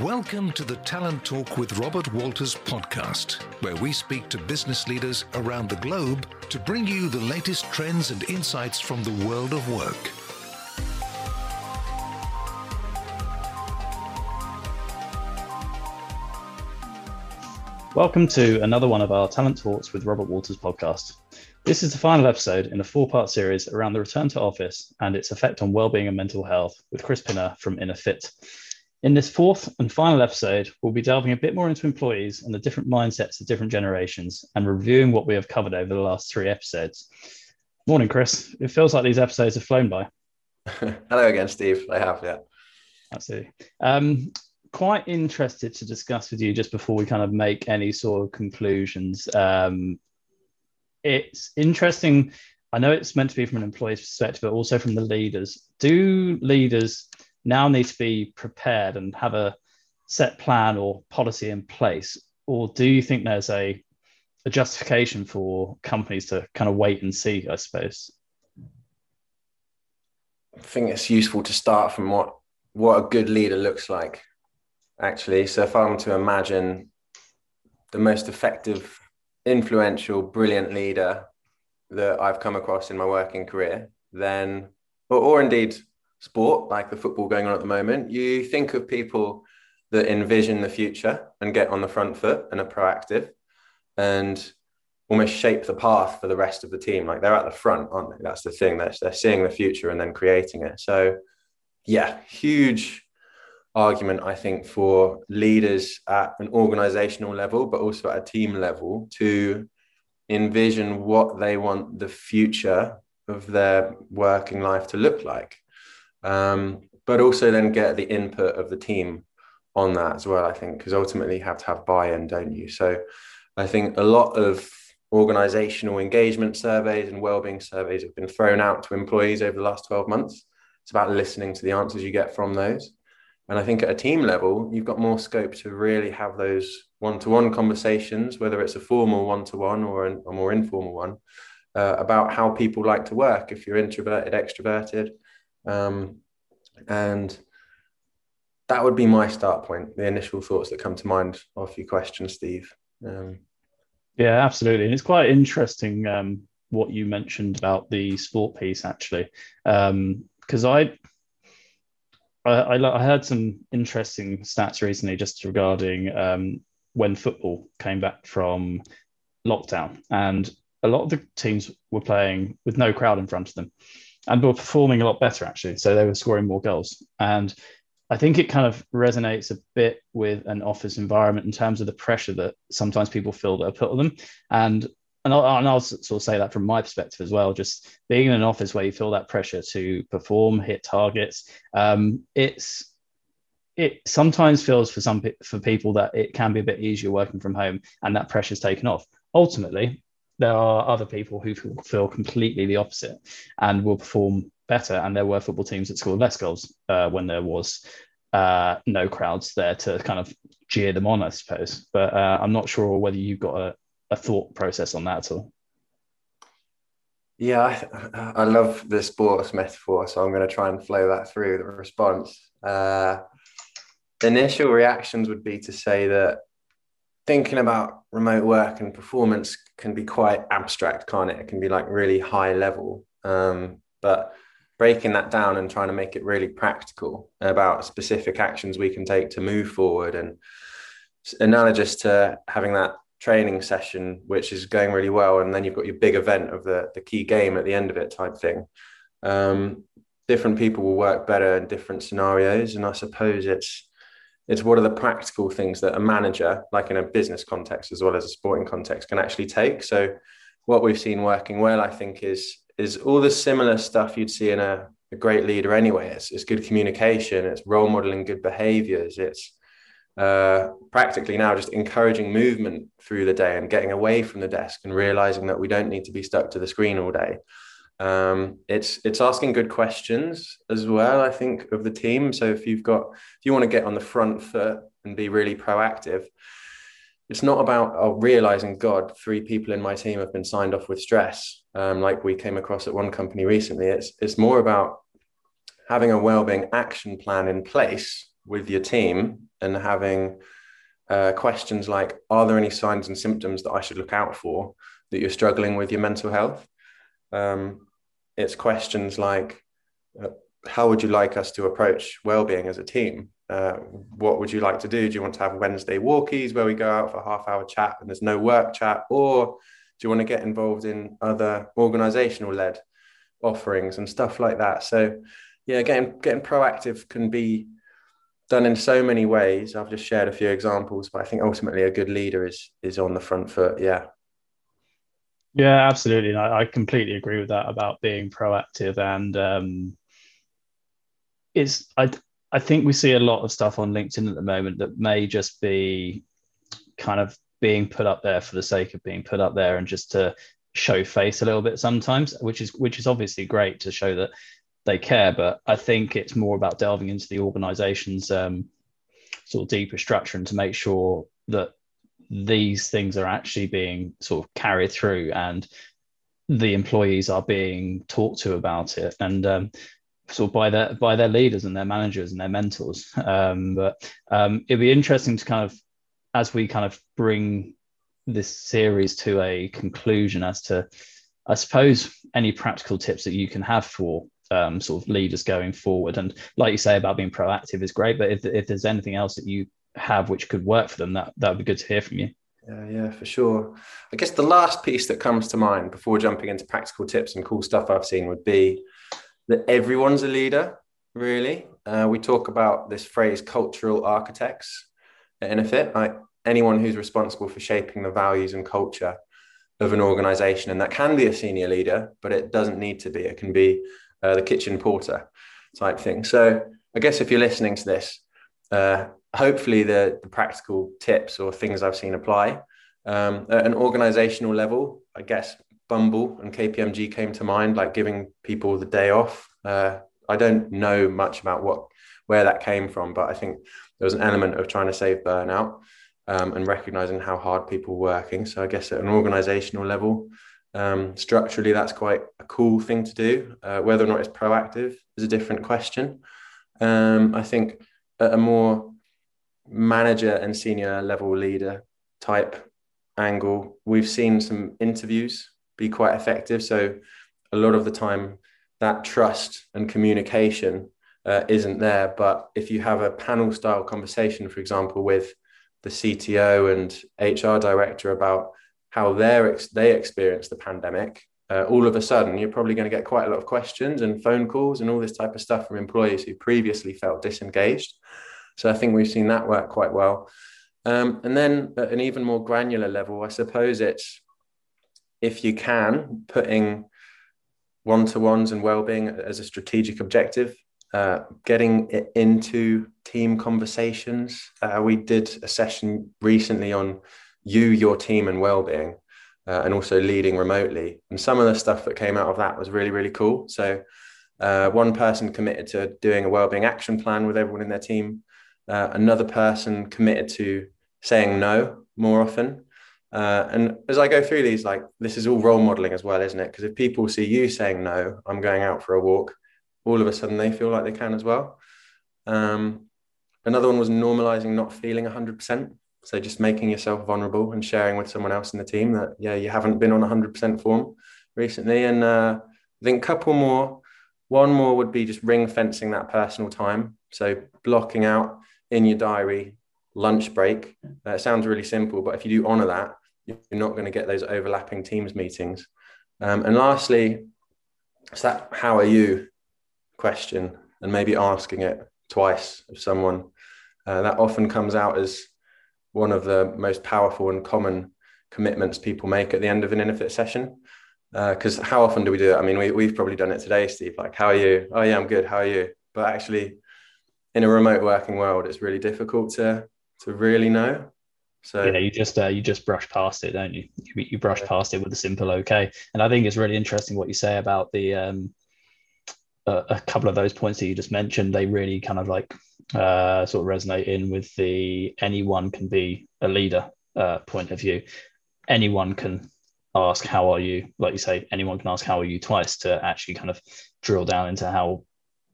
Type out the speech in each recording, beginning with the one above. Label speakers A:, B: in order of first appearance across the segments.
A: Welcome to the Talent Talk with Robert Walters podcast, where we speak to business leaders around the globe to bring you the latest trends and insights from the world of work.
B: Welcome to another one of our Talent Talks with Robert Walters podcast. This is the final episode in a four part series around the return to office and its effect on well-being and mental health with Chris Pinner from Inner Fit. In this fourth and final episode, we'll be delving a bit more into employees and the different mindsets of different generations and reviewing what we have covered over the last three episodes. Morning, Chris. It feels like these episodes have flown by.
C: Hello again, Steve. I have, yeah.
B: Absolutely. Um, quite interested to discuss with you just before we kind of make any sort of conclusions. Um, it's interesting. I know it's meant to be from an employee's perspective, but also from the leaders. Do leaders now need to be prepared and have a set plan or policy in place? Or do you think there's a, a justification for companies to kind of wait and see, I suppose?
C: I think it's useful to start from what what a good leader looks like actually. So if I'm to imagine the most effective, influential, brilliant leader that I've come across in my working career, then, or, or indeed sport, like the football going on at the moment, you think of people that envision the future and get on the front foot and are proactive and almost shape the path for the rest of the team. Like they're at the front, aren't they? That's the thing. They're, they're seeing the future and then creating it. So, yeah, huge argument, I think, for leaders at an organizational level, but also at a team level to envision what they want the future of their working life to look like. Um, but also then get the input of the team on that as well, I think, because ultimately you have to have buy in, don't you? So I think a lot of organizational engagement surveys and well-being surveys have been thrown out to employees over the last 12 months. It's about listening to the answers you get from those. And I think at a team level, you've got more scope to really have those one to one conversations, whether it's a formal one to one or a, a, more informal one, uh, about how people like to work, if you're introverted, extroverted. Um, and that would be my start point, the initial thoughts that come to mind off your question, Steve. Um,
B: yeah, absolutely. And it's quite interesting um, what you mentioned about the sport piece, actually. Because um, I, I, I, heard some interesting stats recently just regarding um, when football came back from lockdown, and a lot of the teams were playing with no crowd in front of them, and were performing a lot better actually. So they were scoring more goals, and I think it kind of resonates a bit with an office environment in terms of the pressure that sometimes people feel that are put on them, and and I'll, and I'll, sort of say that from my perspective as well. Just being in an office where you feel that pressure to perform, hit targets, um, it's it sometimes feels for some for people that it can be a bit easier working from home, and that pressure is taken off. Ultimately, there are other people who feel completely the opposite and will perform better. And there were football teams that scored less goals uh, when there was uh, no crowds there to kind of jeer them on, I suppose. But uh, I'm not sure whether you've got a, a thought process on that at all?
C: Yeah, I, I love the sports metaphor, so I'm going to try and flow that through the response. Uh, initial reactions would be to say that thinking about remote work and performance can be quite abstract, can't it? It can be like really high level. Um, but breaking that down and trying to make it really practical about specific actions we can take to move forward and analogous to having that training session, which is going really well, and then you've got your big event of the the key game at the end of it, type thing. Um, different people will work better in different scenarios, and I suppose it's it's what are the practical things that a manager, like in a business context as well as a sporting context, can actually take. So, what we've seen working well, I think, is is all the similar stuff you'd see in a, a great leader anyway. It's, it's good communication, it's role modeling good behaviors, it's uh, practically now just encouraging movement through the day and getting away from the desk and realizing that we don't need to be stuck to the screen all day. Um, it's it's asking good questions as well. I think of the team. So if you've got if you want to get on the front foot and be really proactive, it's not about oh, realizing God, three people in my team have been signed off with stress, um, like we came across at one company recently. It's it's more about having a well-being action plan in place with your team and having uh, questions like Are there any signs and symptoms that I should look out for that you're struggling with your mental health? Um, it's questions like uh, How would you like us to approach well-being as a team? Uh, what would you like to do? Do you want to have Wednesday walkies where we go out for a half hour chat and there's no work chat? Or do you want to get involved in other organizational led offerings and stuff like that? So, yeah, getting, getting proactive can be done in so many ways. I've just shared a few examples, but I think ultimately a good leader is is on the front foot. Yeah.
B: Yeah, absolutely. I, I completely agree with that about being proactive and um, it's I I think we see a lot of stuff on LinkedIn at the moment that may just be kind of being put up there for the sake of being put up there and just to show face a little bit sometimes, which is which is obviously great to show that they care. But I think it's more about delving into the organization's um, sort of deeper structure and to make sure that these things are actually being sort of carried through and the employees are being talked to about it. And um, sort of by their by their leaders and their managers and their mentors. Um, but um, it'd be interesting to kind of as we kind of bring this series to a conclusion as to I suppose any practical tips that you can have for um, sort of leaders going forward. And like you say about being proactive is great, but if, if there's anything else that you have which could work for them, that that would be good to hear from you.
C: Yeah, yeah, for sure. I guess the last piece that comes to mind before jumping into practical tips and cool stuff I've seen would be that everyone's a leader, really. Uh, we talk about this phrase cultural architects at Inner Fit, like anyone who's responsible for shaping the values and culture of an organization. And that can be a senior leader, but it doesn't need to be. It can be uh, the kitchen porter type thing. So I guess if you're listening to this, uh, hopefully the, the, practical tips or things I've seen apply. Um, at an organizational level, I guess Bumble and KPMG came to mind, like giving people the day off. Uh, I don't know much about what where that came from, but I think there was an element of trying to save burnout um, and recognizing how hard people were working. So I guess at an organizational level, um, structurally, that's quite a cool thing to do. Uh, whether or not it's proactive is a different question. Um, I think at a more manager and senior level leader type angle, we've seen some interviews be quite effective. So a lot of the time, that trust and communication uh, isn't there. But if you have a panel style conversation, for example, with the CTO and HR director about how they they experience the pandemic, uh, all of a sudden you're probably going to get quite a lot of questions and phone calls and all this type of stuff from employees who previously felt disengaged. So I think we've seen that work quite well. Um, and then at an even more granular level, I suppose it's if you can, putting one to ones and well-being as a strategic objective, uh, getting it into team conversations. Uh, we did a session recently on you, your team, and well-being, uh, and also leading remotely. And some of the stuff that came out of that was really, really cool. So, uh, one person committed to doing a well-being action plan with everyone in their team. Uh, another person committed to saying no more often. Uh, and as I go through these, like this is all role modeling as well, isn't it? Because if people see you saying no, I'm going out for a walk, all of a sudden they feel like they can as well. Um, another one was normalizing not feeling 100%. So just making yourself vulnerable and sharing with someone else in the team that, yeah, you haven't been on 100% form recently. And uh, I think a couple more. One more would be just ring fencing that personal time. So blocking out in your diary lunch break. That sounds really simple, but if you do honor that, you're not going to get those overlapping teams meetings. Um, and lastly, it's that how are you question and maybe asking it twice of someone. Uh, that often comes out as one of the most powerful and common commitments people make at the end of an Inner Fit session. Because uh, how often do we do it? I mean, we, we've probably done it today, Steve. Like, how are you? Oh, yeah, I'm good. How are you? But actually, in a remote working world, it's really difficult to to really know. So
B: yeah, you just uh, you just brush past it, don't you? You, you brush past it with a simple okay. And I think it's really interesting what you say about the um, a, a couple of those points that you just mentioned. They really kind of like uh, sort of resonate in with the anyone can be a leader uh, point of view. Anyone can ask how are you, like you say, anyone can ask how are you twice to actually kind of drill down into how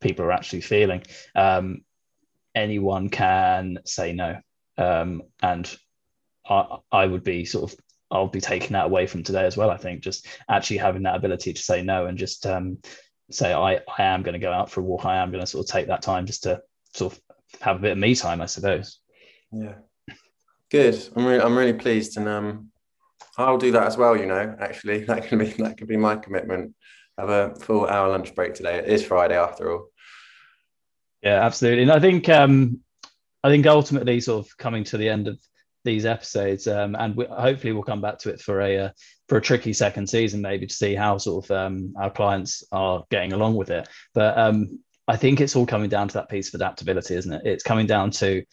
B: people are actually feeling. Um, anyone can say no. Um, and I, I would be sort of I'll be taking that away from today as well. I think just actually having that ability to say no and just um, say I, I am going to go out for a walk. I am going to sort of take that time just to sort of have a bit of me time, I suppose.
C: Yeah, good. I'm really I'm really pleased, and um, I'll do that as well. You know, actually, that can be that can be my commitment. Have a full hour lunch break today. It is Friday after all.
B: Yeah, absolutely. And I think um, I think ultimately, sort of coming to the end of these episodes, um, and we, hopefully we'll come back to it for a uh, for a tricky second season, maybe to see how sort of um, our clients are getting along with it. But um, I think it's all coming down to that piece of adaptability, isn't it? It's coming down to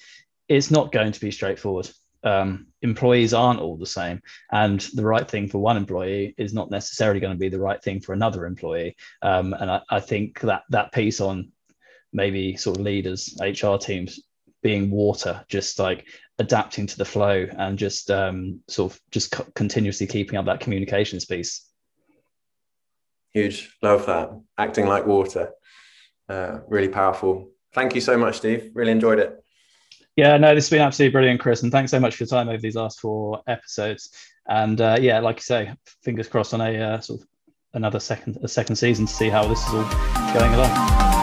B: it's not going to be straightforward. Um, employees aren't all the same, and the right thing for one employee is not necessarily going to be the right thing for another employee. Um, and I, I think that that piece on maybe sort of leaders, HR teams being water, just like adapting to the flow and just um, sort of just co- continuously keeping up that communications piece.
C: Huge, love that. Acting like water, uh, really powerful. Thank you so much, Steve. Really enjoyed it.
B: Yeah, no, this has been absolutely brilliant, Chris, and thanks so much for your time over these last four episodes. And uh, yeah, like you say, fingers crossed on a uh, sort of another second a second season to see how this is all going along.